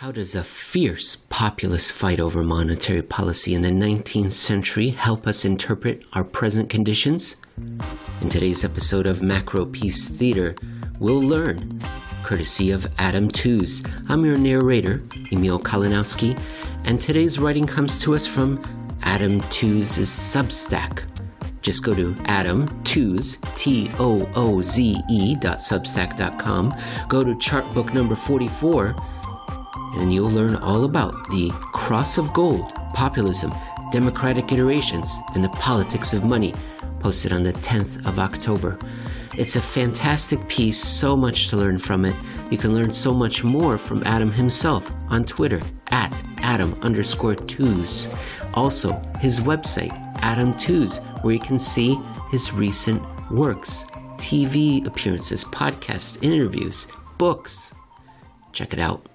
How does a fierce populist fight over monetary policy in the 19th century help us interpret our present conditions? In today's episode of Macropiece Theater, we'll learn, courtesy of Adam Tooze. I'm your narrator, Emil Kalinowski, and today's writing comes to us from Adam Tooze's Substack. Just go to Adam Tooze, T O O Z E dot substack.com, go to Chartbook number 44 and you'll learn all about the cross of gold, populism, democratic iterations, and the politics of money, posted on the 10th of October. It's a fantastic piece, so much to learn from it. You can learn so much more from Adam himself on Twitter at Adam underscore Tooze. Also, his website, Adam Tooze, where you can see his recent works, TV appearances, podcasts, interviews, books. Check it out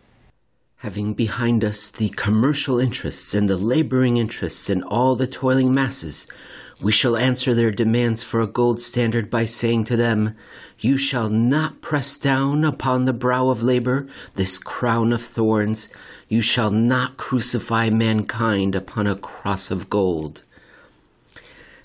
having behind us the commercial interests and the laboring interests and all the toiling masses, we shall answer their demands for a gold standard by saying to them, You shall not press down upon the brow of labor this crown of thorns. You shall not crucify mankind upon a cross of gold.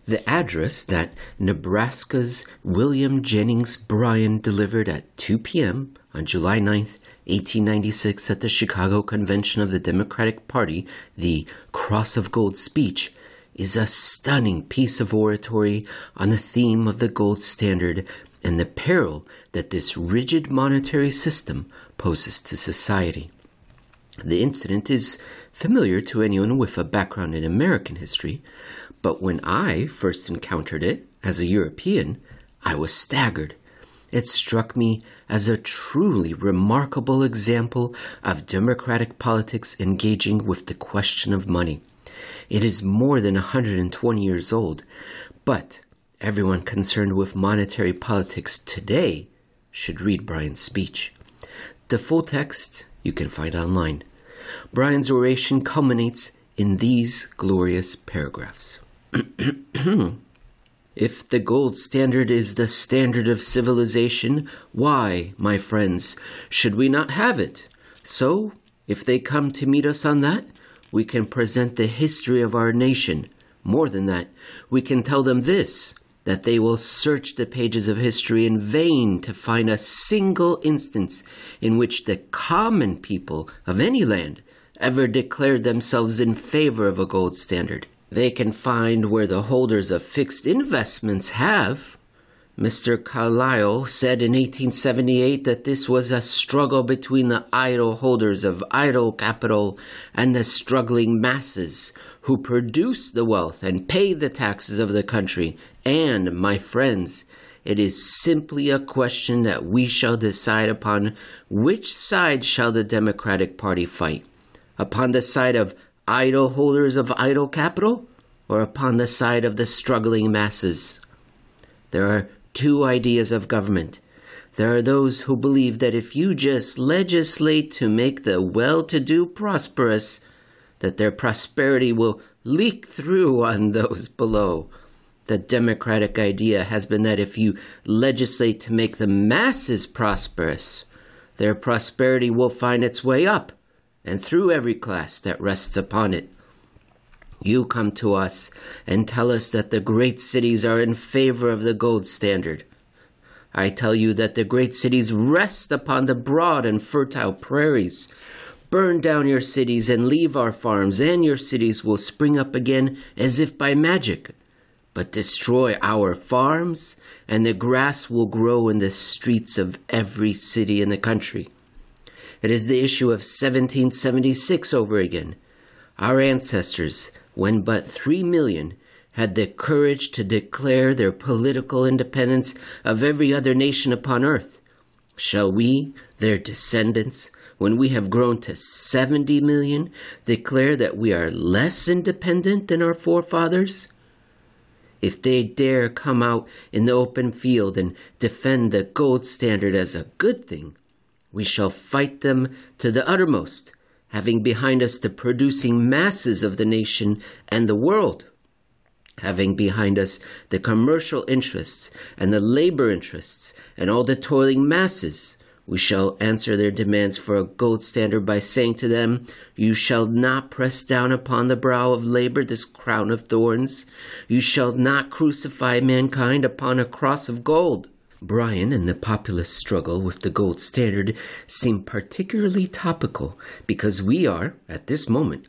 The address that Nebraska's William Jennings Bryan delivered at 2 p.m. on July 9th, 1896 at the Chicago Convention of the Democratic Party, the Cross of Gold speech is a stunning piece of oratory on the theme of the gold standard and the peril that this rigid monetary system poses to society. The incident is familiar to anyone with a background in American history, but when I first encountered it as a European, I was staggered it struck me as a truly remarkable example of democratic politics engaging with the question of money. It is more than 120 years old, but everyone concerned with monetary politics today should read Bryan's speech. The full text you can find online. Bryan's oration culminates in these glorious paragraphs. If the gold standard is the standard of civilization, why, my friends, should we not have it? So, if they come to meet us on that, we can present the history of our nation. More than that, we can tell them this that they will search the pages of history in vain to find a single instance in which the common people of any land ever declared themselves in favor of a gold standard they can find where the holders of fixed investments have. Mr. Carlisle said in 1878 that this was a struggle between the idle holders of idle capital and the struggling masses who produce the wealth and pay the taxes of the country. And, my friends, it is simply a question that we shall decide upon which side shall the Democratic Party fight? Upon the side of idle holders of idle capital or upon the side of the struggling masses. There are two ideas of government. There are those who believe that if you just legislate to make the well to do prosperous, that their prosperity will leak through on those below. The democratic idea has been that if you legislate to make the masses prosperous, their prosperity will find its way up and through every class that rests upon it. You come to us and tell us that the great cities are in favor of the gold standard. I tell you that the great cities rest upon the broad and fertile prairies. Burn down your cities and leave our farms, and your cities will spring up again as if by magic. But destroy our farms, and the grass will grow in the streets of every city in the country. It is the issue of 1776 over again. Our ancestors, when but three million, had the courage to declare their political independence of every other nation upon earth. Shall we, their descendants, when we have grown to 70 million, declare that we are less independent than our forefathers? If they dare come out in the open field and defend the gold standard as a good thing, we shall fight them to the uttermost, having behind us the producing masses of the nation and the world, having behind us the commercial interests and the labor interests and all the toiling masses. We shall answer their demands for a gold standard by saying to them, You shall not press down upon the brow of labor this crown of thorns. You shall not crucify mankind upon a cross of gold. Bryan and the populist struggle with the gold standard seem particularly topical because we are, at this moment,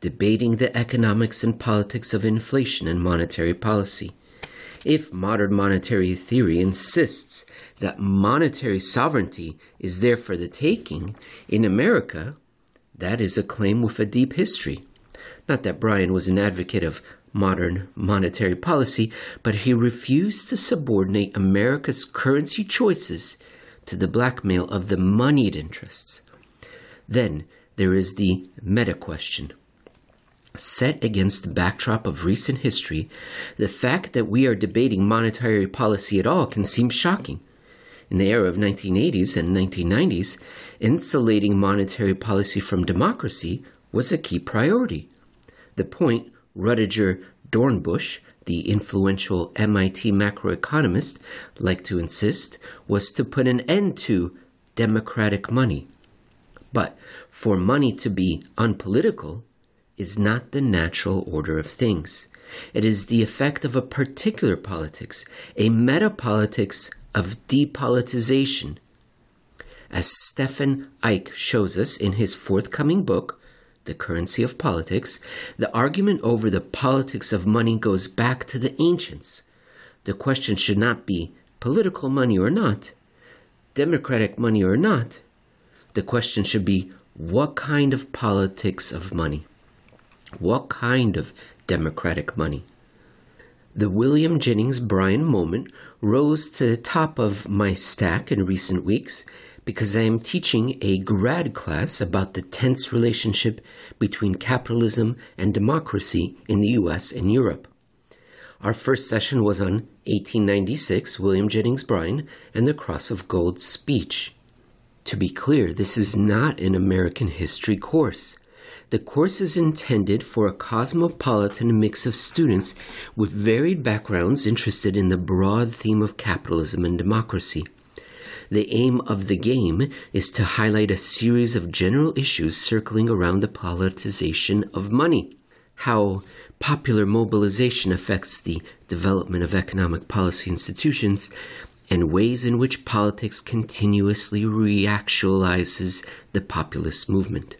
debating the economics and politics of inflation and monetary policy. If modern monetary theory insists that monetary sovereignty is there for the taking, in America, that is a claim with a deep history. Not that Bryan was an advocate of modern monetary policy, but he refused to subordinate America's currency choices to the blackmail of the moneyed interests. Then there is the meta question. Set against the backdrop of recent history, the fact that we are debating monetary policy at all can seem shocking. In the era of 1980s and 1990s, insulating monetary policy from democracy was a key priority. The point Rudiger Dornbusch, the influential MIT macroeconomist, liked to insist was to put an end to democratic money. But for money to be unpolitical is not the natural order of things. It is the effect of a particular politics, a metapolitics of depolitization. As Stefan Eich shows us in his forthcoming book, The Currency of Politics, the argument over the politics of money goes back to the ancients. The question should not be political money or not, democratic money or not. The question should be what kind of politics of money? What kind of democratic money? The William Jennings Bryan moment rose to the top of my stack in recent weeks because I am teaching a grad class about the tense relationship between capitalism and democracy in the US and Europe. Our first session was on 1896 William Jennings Bryan and the Cross of Gold speech. To be clear, this is not an American history course. The course is intended for a cosmopolitan mix of students with varied backgrounds interested in the broad theme of capitalism and democracy. The aim of the game is to highlight a series of general issues circling around the politicization of money, how popular mobilization affects the development of economic policy institutions, and ways in which politics continuously reactualizes the populist movement.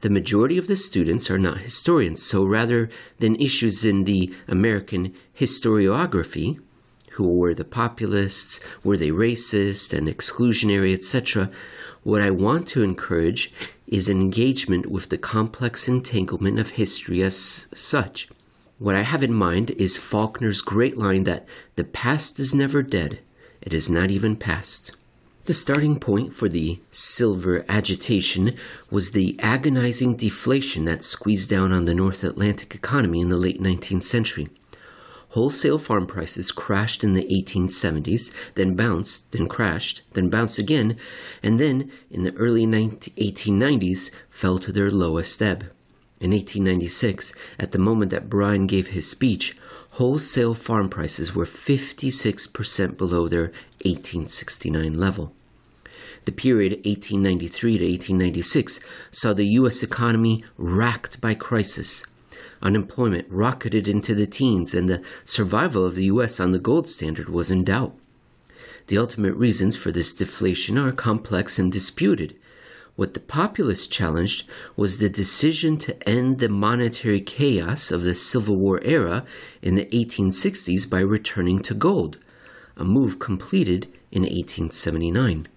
The majority of the students are not historians, so rather than issues in the American historiography, who were the populists, were they racist and exclusionary, etc., what I want to encourage is an engagement with the complex entanglement of history as such. What I have in mind is Faulkner's great line that the past is never dead, it is not even past. The starting point for the silver agitation was the agonizing deflation that squeezed down on the North Atlantic economy in the late 19th century. Wholesale farm prices crashed in the 1870s, then bounced, then crashed, then bounced again, and then in the early 1890s fell to their lowest ebb. In 1896, at the moment that Bryan gave his speech, wholesale farm prices were 56% below their 1869 level. The period 1893 to 1896 saw the U.S. economy racked by crisis. Unemployment rocketed into the teens, and the survival of the U.S. on the gold standard was in doubt. The ultimate reasons for this deflation are complex and disputed. What the populists challenged was the decision to end the monetary chaos of the Civil War era in the 1860s by returning to gold, a move completed in 1879.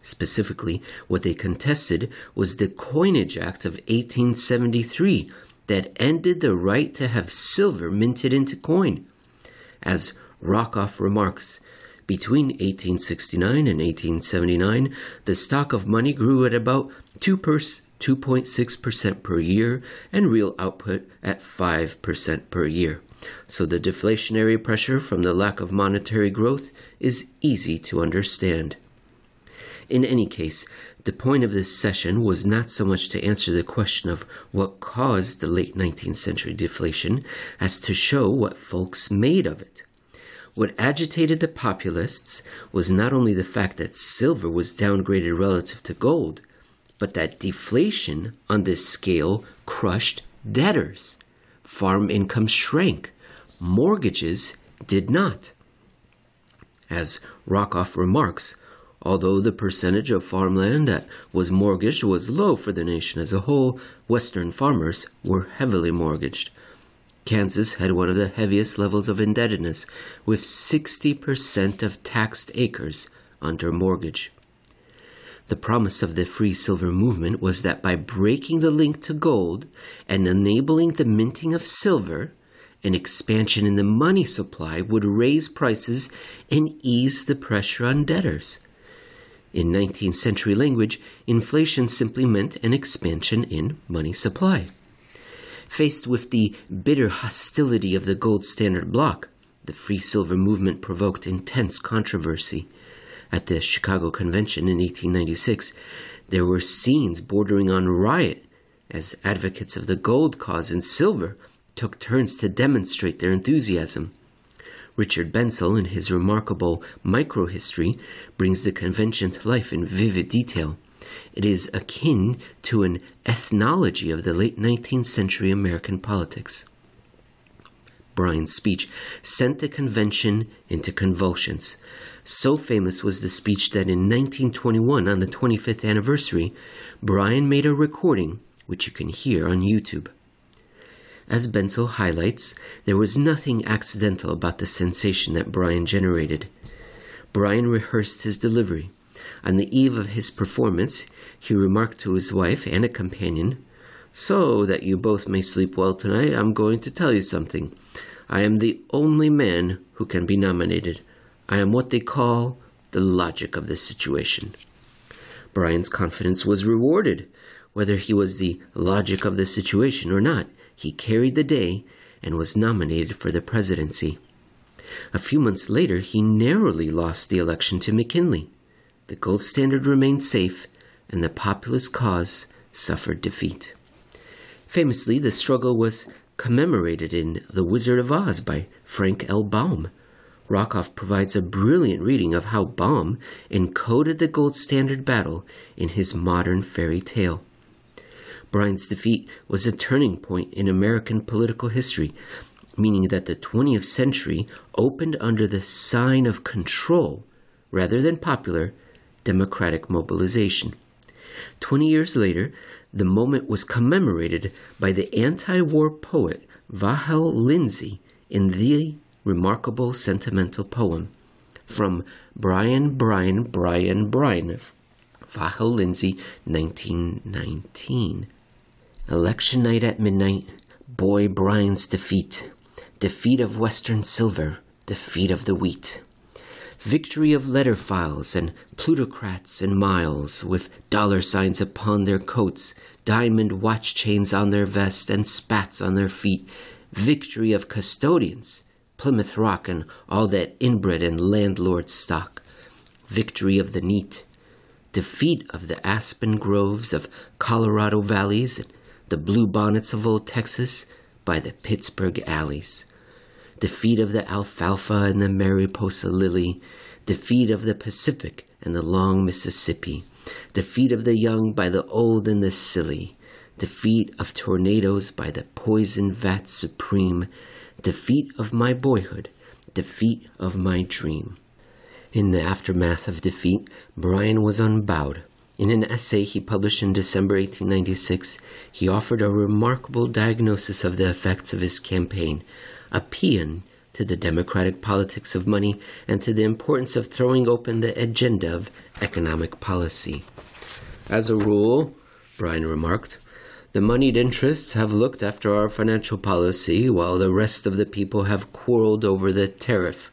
Specifically, what they contested was the Coinage Act of 1873 that ended the right to have silver minted into coin. As Rockoff remarks, between 1869 and 1879, the stock of money grew at about 2 2.6% per year and real output at 5% per year. So the deflationary pressure from the lack of monetary growth is easy to understand. In any case, the point of this session was not so much to answer the question of what caused the late 19th century deflation as to show what folks made of it. What agitated the populists was not only the fact that silver was downgraded relative to gold, but that deflation on this scale crushed debtors. Farm income shrank, mortgages did not. As Rockoff remarks, although the percentage of farmland that was mortgaged was low for the nation as a whole, Western farmers were heavily mortgaged. Kansas had one of the heaviest levels of indebtedness, with 60% of taxed acres under mortgage. The promise of the free silver movement was that by breaking the link to gold and enabling the minting of silver, an expansion in the money supply would raise prices and ease the pressure on debtors. In 19th century language, inflation simply meant an expansion in money supply. Faced with the bitter hostility of the gold standard bloc, the free silver movement provoked intense controversy. At the Chicago Convention in 1896, there were scenes bordering on riot as advocates of the gold cause and silver took turns to demonstrate their enthusiasm. Richard Bensel, in his remarkable microhistory, brings the convention to life in vivid detail. It is akin to an ethnology of the late 19th century American politics. Bryan's speech sent the convention into convulsions. So famous was the speech that in 1921, on the 25th anniversary, Bryan made a recording, which you can hear on YouTube. As Bensel highlights, there was nothing accidental about the sensation that Bryan generated. Bryan rehearsed his delivery. On the eve of his performance, he remarked to his wife and a companion, So that you both may sleep well tonight, I'm going to tell you something. I am the only man who can be nominated. I am what they call the logic of the situation. Bryan's confidence was rewarded, whether he was the logic of the situation or not he carried the day and was nominated for the presidency. A few months later, he narrowly lost the election to McKinley. The gold standard remained safe, and the populist cause suffered defeat. Famously, the struggle was commemorated in The Wizard of Oz by Frank L. Baum. Rockoff provides a brilliant reading of how Baum encoded the gold standard battle in his modern fairy tale. Bryan's defeat was a turning point in American political history, meaning that the 20th century opened under the sign of control rather than popular democratic mobilization. Twenty years later, the moment was commemorated by the anti war poet Vachel Lindsay in the remarkable sentimental poem from Bryan, Bryan, Bryan, Bryan, Vachel Lindsay, 1919. Election night at midnight, Boy Bryan's defeat, defeat of Western silver, defeat of the wheat. Victory of letter files and plutocrats and miles, with dollar signs upon their coats, diamond watch chains on their vests, and spats on their feet. Victory of custodians, Plymouth Rock, and all that inbred and landlord stock. Victory of the neat. Defeat of the aspen groves of Colorado valleys and the blue bonnets of old Texas by the Pittsburgh alleys. Defeat of the alfalfa and the Mariposa lily, defeat of the Pacific and the long Mississippi, defeat of the young by the old and the silly, defeat of tornadoes by the poison vat supreme, defeat of my boyhood, defeat of my dream. In the aftermath of defeat, Bryan was unbowed. In an essay he published in December 1896, he offered a remarkable diagnosis of the effects of his campaign, a paean to the democratic politics of money and to the importance of throwing open the agenda of economic policy. As a rule, Bryan remarked, the moneyed interests have looked after our financial policy while the rest of the people have quarreled over the tariff.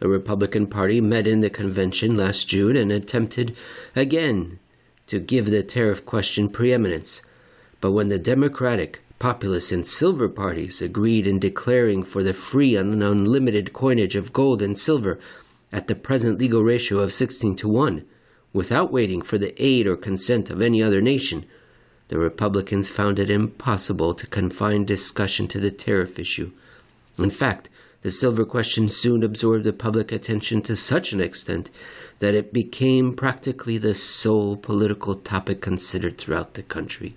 The Republican Party met in the convention last June and attempted again to give the tariff question preeminence. But when the Democratic, populist, and silver parties agreed in declaring for the free and unlimited coinage of gold and silver at the present legal ratio of 16 to 1, without waiting for the aid or consent of any other nation, the Republicans found it impossible to confine discussion to the tariff issue. In fact, The silver question soon absorbed the public attention to such an extent that it became practically the sole political topic considered throughout the country.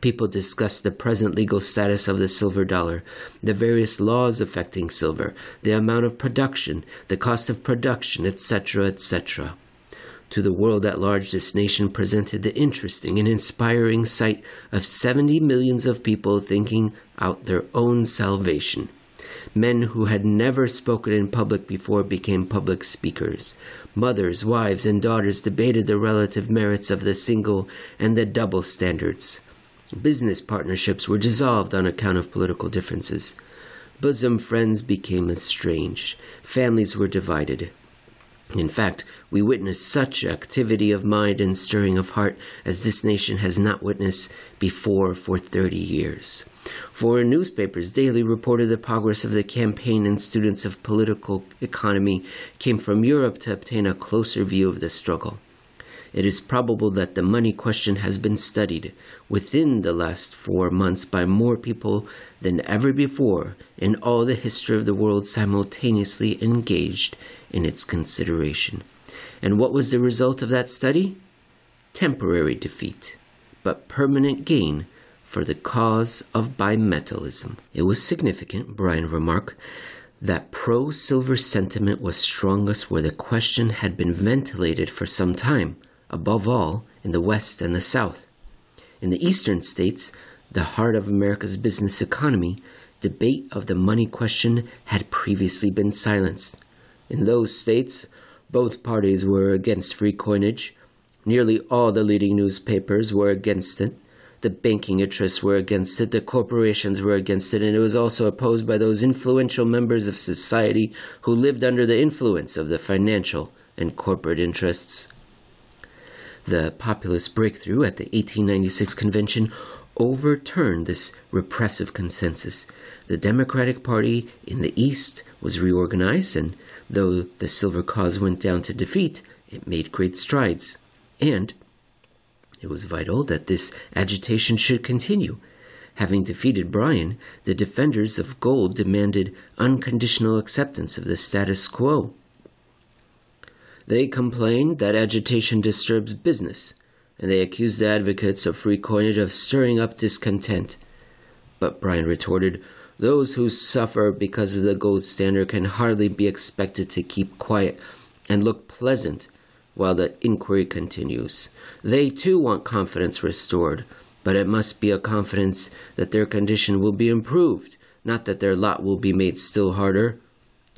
People discussed the present legal status of the silver dollar, the various laws affecting silver, the amount of production, the cost of production, etc., etc. To the world at large, this nation presented the interesting and inspiring sight of 70 millions of people thinking out their own salvation. Men who had never spoken in public before became public speakers. Mothers, wives, and daughters debated the relative merits of the single and the double standards. Business partnerships were dissolved on account of political differences. Bosom friends became estranged. Families were divided. In fact, we witness such activity of mind and stirring of heart as this nation has not witnessed before for 30 years. Foreign newspapers daily reported the progress of the campaign, and students of political economy came from Europe to obtain a closer view of the struggle. It is probable that the money question has been studied within the last four months by more people than ever before in all the history of the world simultaneously engaged in its consideration. And what was the result of that study? Temporary defeat, but permanent gain for the cause of bimetallism. It was significant, Bryan remarked, that pro silver sentiment was strongest where the question had been ventilated for some time, above all in the West and the South. In the Eastern states, the heart of America's business economy, debate of the money question had previously been silenced. In those states, both parties were against free coinage. Nearly all the leading newspapers were against it. The banking interests were against it, the corporations were against it, and it was also opposed by those influential members of society who lived under the influence of the financial and corporate interests. The populist breakthrough at the 1896 convention overturned this repressive consensus. The Democratic Party in the East was reorganized, and Though the silver cause went down to defeat, it made great strides. And it was vital that this agitation should continue. Having defeated Bryan, the defenders of gold demanded unconditional acceptance of the status quo. They complained that agitation disturbs business, and they accused the advocates of free coinage of stirring up discontent. But Bryan retorted, those who suffer because of the gold standard can hardly be expected to keep quiet and look pleasant while the inquiry continues. They too want confidence restored, but it must be a confidence that their condition will be improved, not that their lot will be made still harder.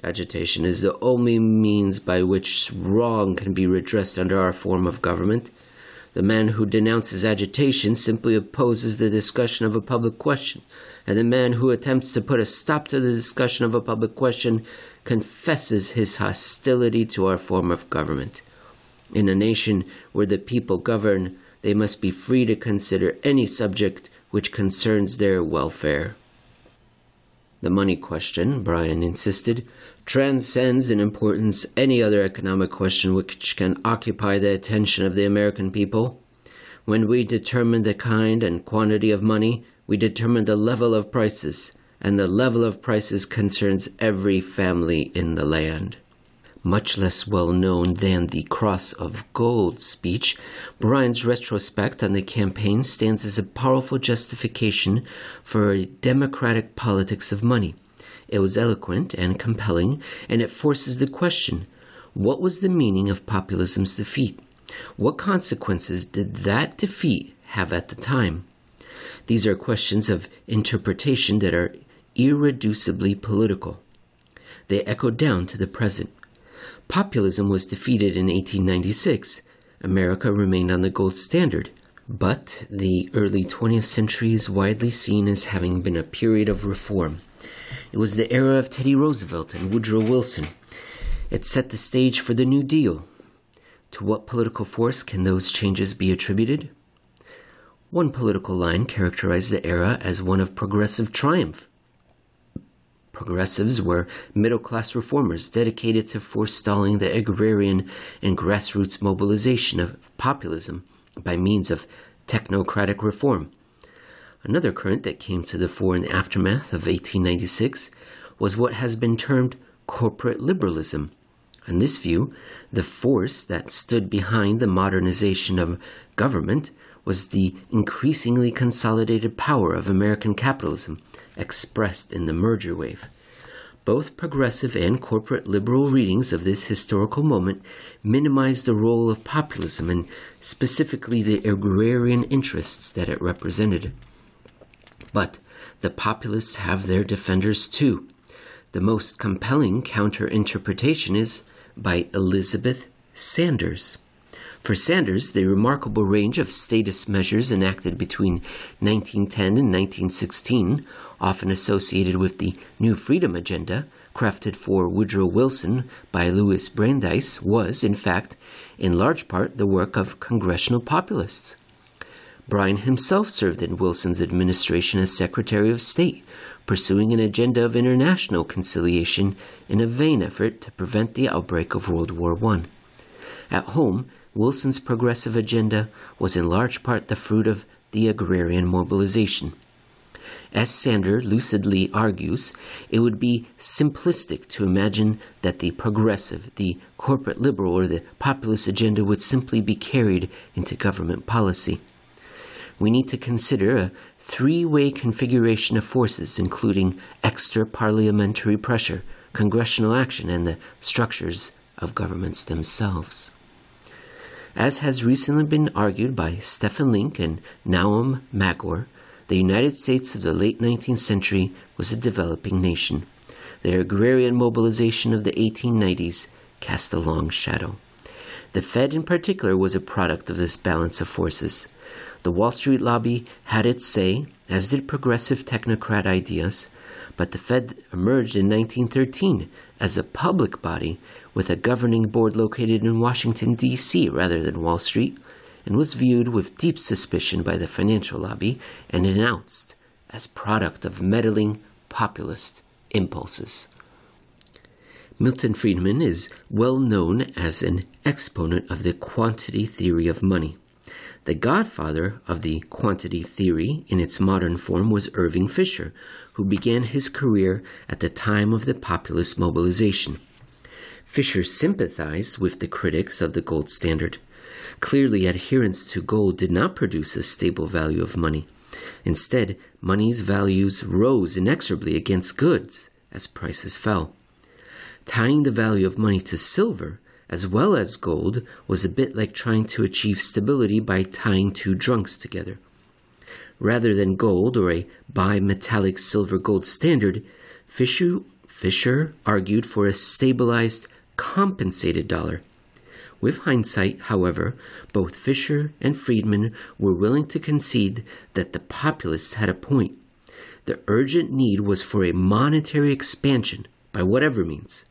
Agitation is the only means by which wrong can be redressed under our form of government. The man who denounces agitation simply opposes the discussion of a public question, and the man who attempts to put a stop to the discussion of a public question confesses his hostility to our form of government. In a nation where the people govern, they must be free to consider any subject which concerns their welfare. The money question, Bryan insisted, transcends in importance any other economic question which can occupy the attention of the American people. When we determine the kind and quantity of money, we determine the level of prices, and the level of prices concerns every family in the land much less well known than the Cross of Gold speech, Bryan's retrospect on the campaign stands as a powerful justification for a democratic politics of money. It was eloquent and compelling, and it forces the question what was the meaning of populism's defeat? What consequences did that defeat have at the time? These are questions of interpretation that are irreducibly political. They echo down to the present. Populism was defeated in 1896. America remained on the gold standard. But the early 20th century is widely seen as having been a period of reform. It was the era of Teddy Roosevelt and Woodrow Wilson. It set the stage for the New Deal. To what political force can those changes be attributed? One political line characterized the era as one of progressive triumph. Progressives were middle class reformers dedicated to forestalling the agrarian and grassroots mobilization of populism by means of technocratic reform. Another current that came to the fore in the aftermath of 1896 was what has been termed corporate liberalism. In this view, the force that stood behind the modernization of government was the increasingly consolidated power of American capitalism, expressed in the merger wave. Both progressive and corporate liberal readings of this historical moment minimize the role of populism and specifically the agrarian interests that it represented. But the populists have their defenders too. The most compelling counter interpretation is by Elizabeth Sanders. For Sanders, the remarkable range of status measures enacted between 1910 and 1916, often associated with the New Freedom Agenda, crafted for Woodrow Wilson by Louis Brandeis, was, in fact, in large part the work of congressional populists. Bryan himself served in Wilson's administration as Secretary of State, pursuing an agenda of international conciliation in a vain effort to prevent the outbreak of World War I. At home, Wilson's progressive agenda was in large part the fruit of the agrarian mobilization. As Sander lucidly argues, it would be simplistic to imagine that the progressive, the corporate liberal, or the populist agenda would simply be carried into government policy. We need to consider a three way configuration of forces, including extra parliamentary pressure, congressional action, and the structures of governments themselves. As has recently been argued by Stefan Link and Noam Maggor, the United States of the late 19th century was a developing nation. The agrarian mobilization of the 1890s cast a long shadow. The Fed, in particular, was a product of this balance of forces. The Wall Street lobby had its say, as did progressive technocrat ideas, but the Fed emerged in 1913 as a public body with a governing board located in Washington, D.C. rather than Wall Street, and was viewed with deep suspicion by the financial lobby and denounced as product of meddling populist impulses. Milton Friedman is well known as an exponent of the quantity theory of money. The godfather of the quantity theory in its modern form was Irving Fisher, who began his career at the time of the populist mobilization. Fisher sympathized with the critics of the gold standard. Clearly, adherence to gold did not produce a stable value of money. Instead, money's values rose inexorably against goods as prices fell. Tying the value of money to silver as well as gold was a bit like trying to achieve stability by tying two drunks together. Rather than gold or a bimetallic silver gold standard, Fisher, Fisher argued for a stabilized, compensated dollar. With hindsight, however, both Fisher and Friedman were willing to concede that the populists had a point. The urgent need was for a monetary expansion by whatever means.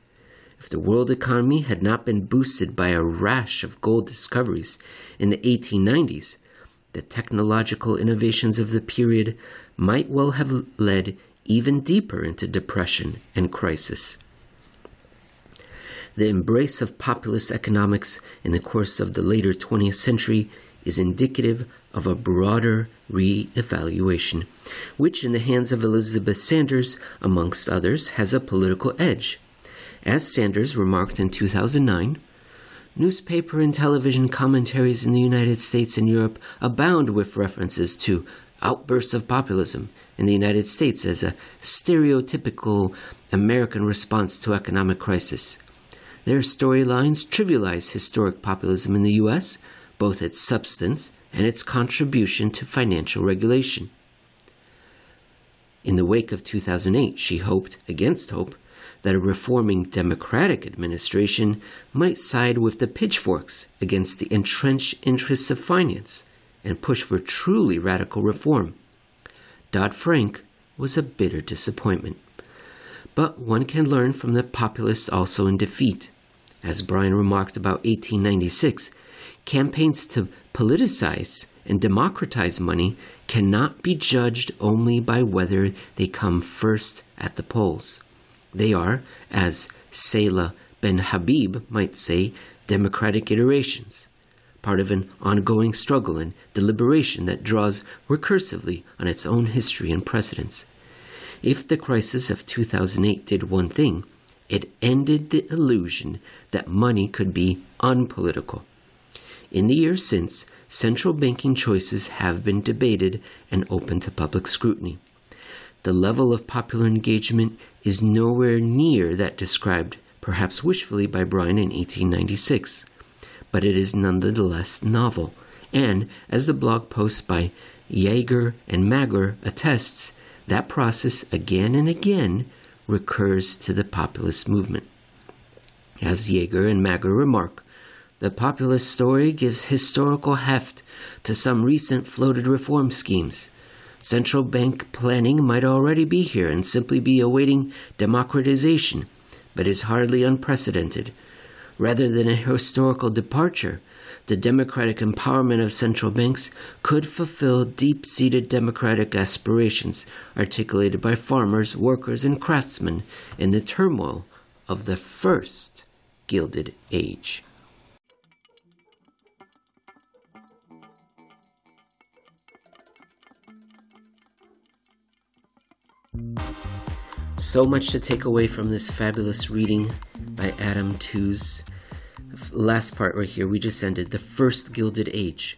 If the world economy had not been boosted by a rash of gold discoveries in the 1890s, the technological innovations of the period might well have led even deeper into depression and crisis. The embrace of populist economics in the course of the later 20th century is indicative of a broader re evaluation, which, in the hands of Elizabeth Sanders, amongst others, has a political edge. As Sanders remarked in 2009, newspaper and television commentaries in the United States and Europe abound with references to outbursts of populism in the United States as a stereotypical American response to economic crisis. Their storylines trivialize historic populism in the U.S., both its substance and its contribution to financial regulation. In the wake of 2008, she hoped, against hope, that a reforming Democratic administration might side with the pitchforks against the entrenched interests of finance and push for truly radical reform. Dodd Frank was a bitter disappointment. But one can learn from the populists also in defeat. As Bryan remarked about 1896, campaigns to politicize and democratize money cannot be judged only by whether they come first at the polls. They are, as Salah Ben Habib might say, democratic iterations, part of an ongoing struggle and deliberation that draws recursively on its own history and precedents. If the crisis of 2008 did one thing, it ended the illusion that money could be unpolitical. In the years since, central banking choices have been debated and open to public scrutiny. The level of popular engagement is nowhere near that described, perhaps wishfully, by Bryan in 1896, but it is nonetheless novel, and, as the blog post by Jaeger and Magler attests, that process again and again recurs to the populist movement. As Jaeger and Magler remark, the populist story gives historical heft to some recent floated reform schemes. Central bank planning might already be here and simply be awaiting democratization, but is hardly unprecedented. Rather than a historical departure, the democratic empowerment of central banks could fulfill deep seated democratic aspirations articulated by farmers, workers, and craftsmen in the turmoil of the first Gilded Age. So much to take away from this fabulous reading by Adam Tooze. Last part right here, we just ended. The first Gilded Age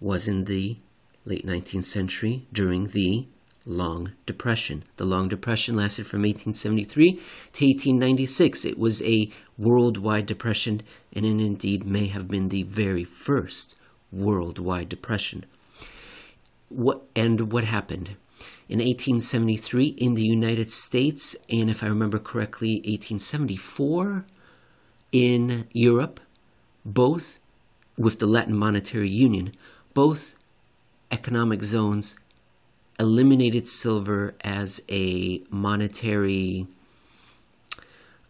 was in the late 19th century during the Long Depression. The Long Depression lasted from 1873 to 1896. It was a worldwide depression, and it indeed may have been the very first worldwide depression. What and what happened? In 1873 in the United States, and if I remember correctly, 1874 in Europe, both with the Latin Monetary Union, both economic zones eliminated silver as a monetary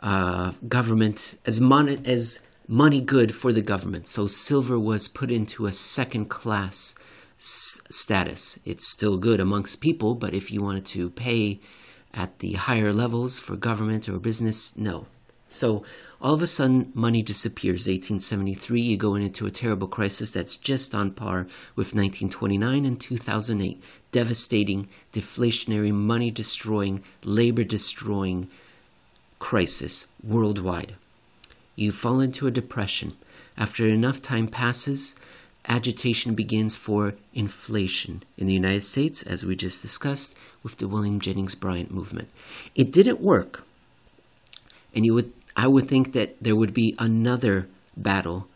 uh, government, as, mon- as money good for the government. So silver was put into a second class status. It's still good amongst people, but if you wanted to pay at the higher levels for government or business, no. So all of a sudden, money disappears. 1873, you go into a terrible crisis that's just on par with 1929 and 2008. Devastating, deflationary, money destroying, labor destroying crisis worldwide. You fall into a depression. After enough time passes, agitation begins for inflation in the United States, as we just discussed with the William Jennings Bryan movement. It didn't work, and you would, I would think that there would be another battle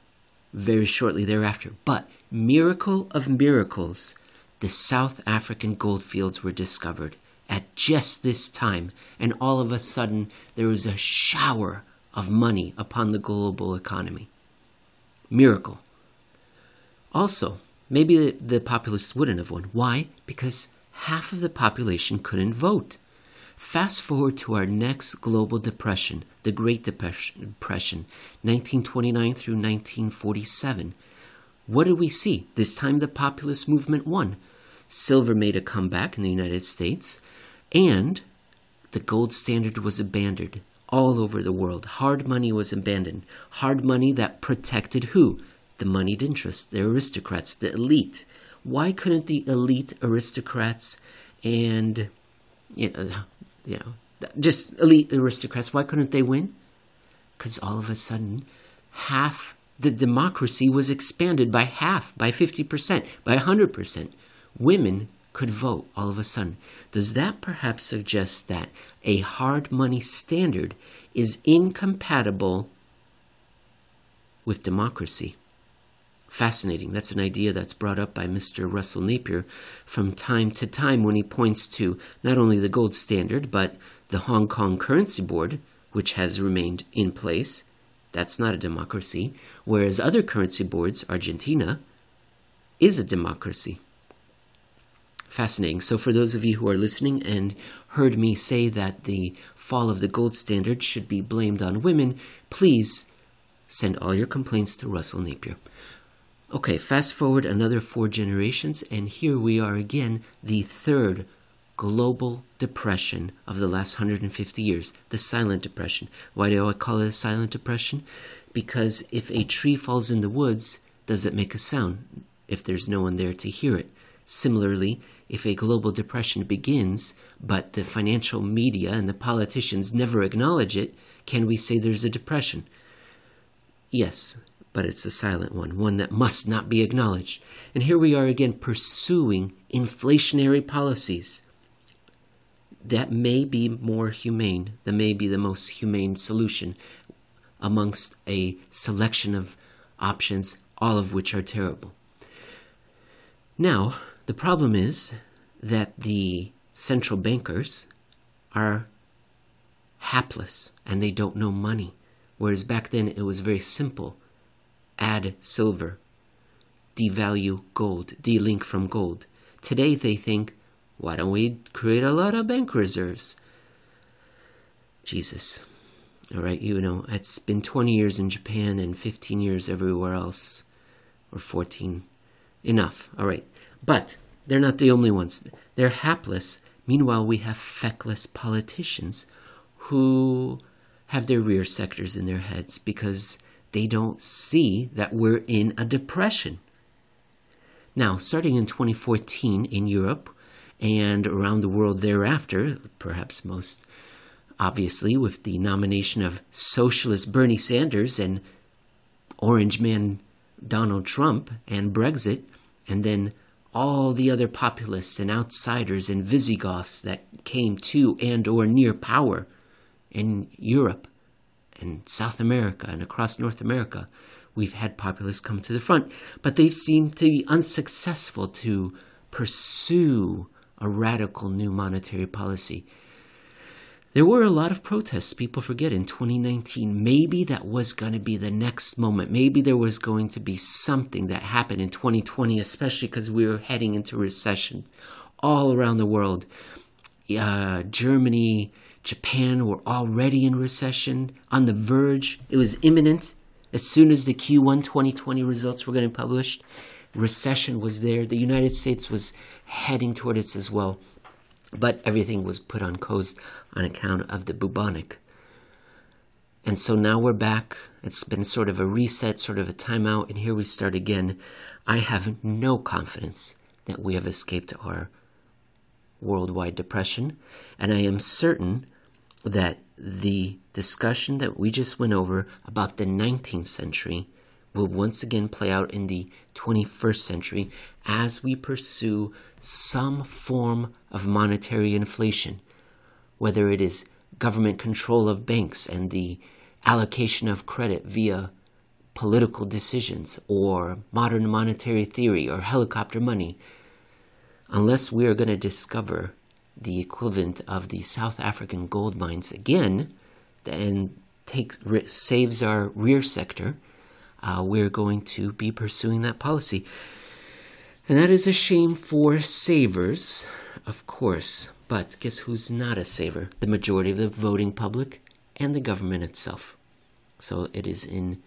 very shortly thereafter. But miracle of miracles, the South African goldfields were discovered at just this time, and all of a sudden there was a shower of money upon the global economy. Miracle. Also, maybe the, the populists wouldn't have won. Why? Because half of the population couldn't vote. Fast forward to our next global depression, the Great Depression, 1929 through 1947. What did we see? This time the populist movement won. Silver made a comeback in the United States, and the gold standard was abandoned all over the world. Hard money was abandoned. Hard money that protected who? The moneyed interests, the aristocrats, the elite. Why couldn't the elite aristocrats and you know, you know, just elite aristocrats? Why couldn't they win? Because all of a sudden, half the democracy was expanded by half, by fifty percent, by hundred percent. Women could vote all of a sudden. Does that perhaps suggest that a hard money standard is incompatible with democracy? Fascinating. That's an idea that's brought up by Mr. Russell Napier from time to time when he points to not only the gold standard, but the Hong Kong Currency Board, which has remained in place. That's not a democracy. Whereas other currency boards, Argentina, is a democracy. Fascinating. So, for those of you who are listening and heard me say that the fall of the gold standard should be blamed on women, please send all your complaints to Russell Napier. Okay, fast forward another four generations, and here we are again, the third global depression of the last 150 years, the silent depression. Why do I call it a silent depression? Because if a tree falls in the woods, does it make a sound if there's no one there to hear it? Similarly, if a global depression begins, but the financial media and the politicians never acknowledge it, can we say there's a depression? Yes, but it's a silent one, one that must not be acknowledged. And here we are again pursuing inflationary policies. That may be more humane, that may be the most humane solution amongst a selection of options, all of which are terrible. Now, the problem is that the central bankers are hapless and they don't know money. Whereas back then it was very simple add silver, devalue gold, delink from gold. Today they think, why don't we create a lot of bank reserves? Jesus. All right, you know, it's been 20 years in Japan and 15 years everywhere else, or 14. Enough. All right. But they're not the only ones. They're hapless. Meanwhile, we have feckless politicians who have their rear sectors in their heads because they don't see that we're in a depression. Now, starting in 2014 in Europe and around the world thereafter, perhaps most obviously with the nomination of socialist Bernie Sanders and Orange Man Donald Trump and Brexit, and then all the other populists and outsiders and Visigoths that came to and or near power in Europe and South America and across North America, we've had populists come to the front, but they've seemed to be unsuccessful to pursue a radical new monetary policy. There were a lot of protests, people forget, in 2019. Maybe that was going to be the next moment. Maybe there was going to be something that happened in 2020, especially because we were heading into recession all around the world. Uh, Germany, Japan were already in recession, on the verge. It was imminent. As soon as the Q1 2020 results were getting published, recession was there. The United States was heading toward it as well but everything was put on coast on account of the bubonic. And so now we're back. It's been sort of a reset, sort of a timeout, and here we start again. I have no confidence that we have escaped our worldwide depression, and I am certain that the discussion that we just went over about the 19th century will once again play out in the 21st century as we pursue some form of monetary inflation, whether it is government control of banks and the allocation of credit via political decisions or modern monetary theory or helicopter money, unless we are going to discover the equivalent of the South African gold mines again and takes saves our rear sector, uh, we're going to be pursuing that policy. And that is a shame for savers, of course. But guess who's not a saver? The majority of the voting public and the government itself. So it is in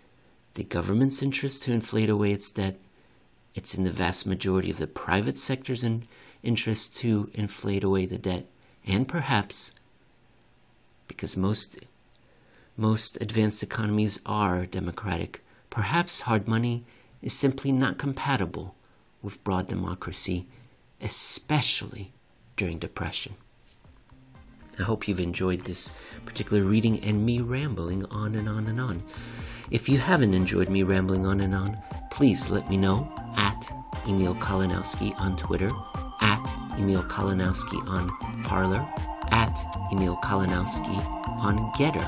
the government's interest to inflate away its debt. It's in the vast majority of the private sector's in interest to inflate away the debt. And perhaps, because most most advanced economies are democratic, perhaps hard money is simply not compatible with broad democracy, especially during depression. I hope you've enjoyed this particular reading and me rambling on and on and on. If you haven't enjoyed me rambling on and on, please let me know at Emil Kalinowski on Twitter, at Emil Kalinowski on Parler, at Emil Kalinowski on Gettr.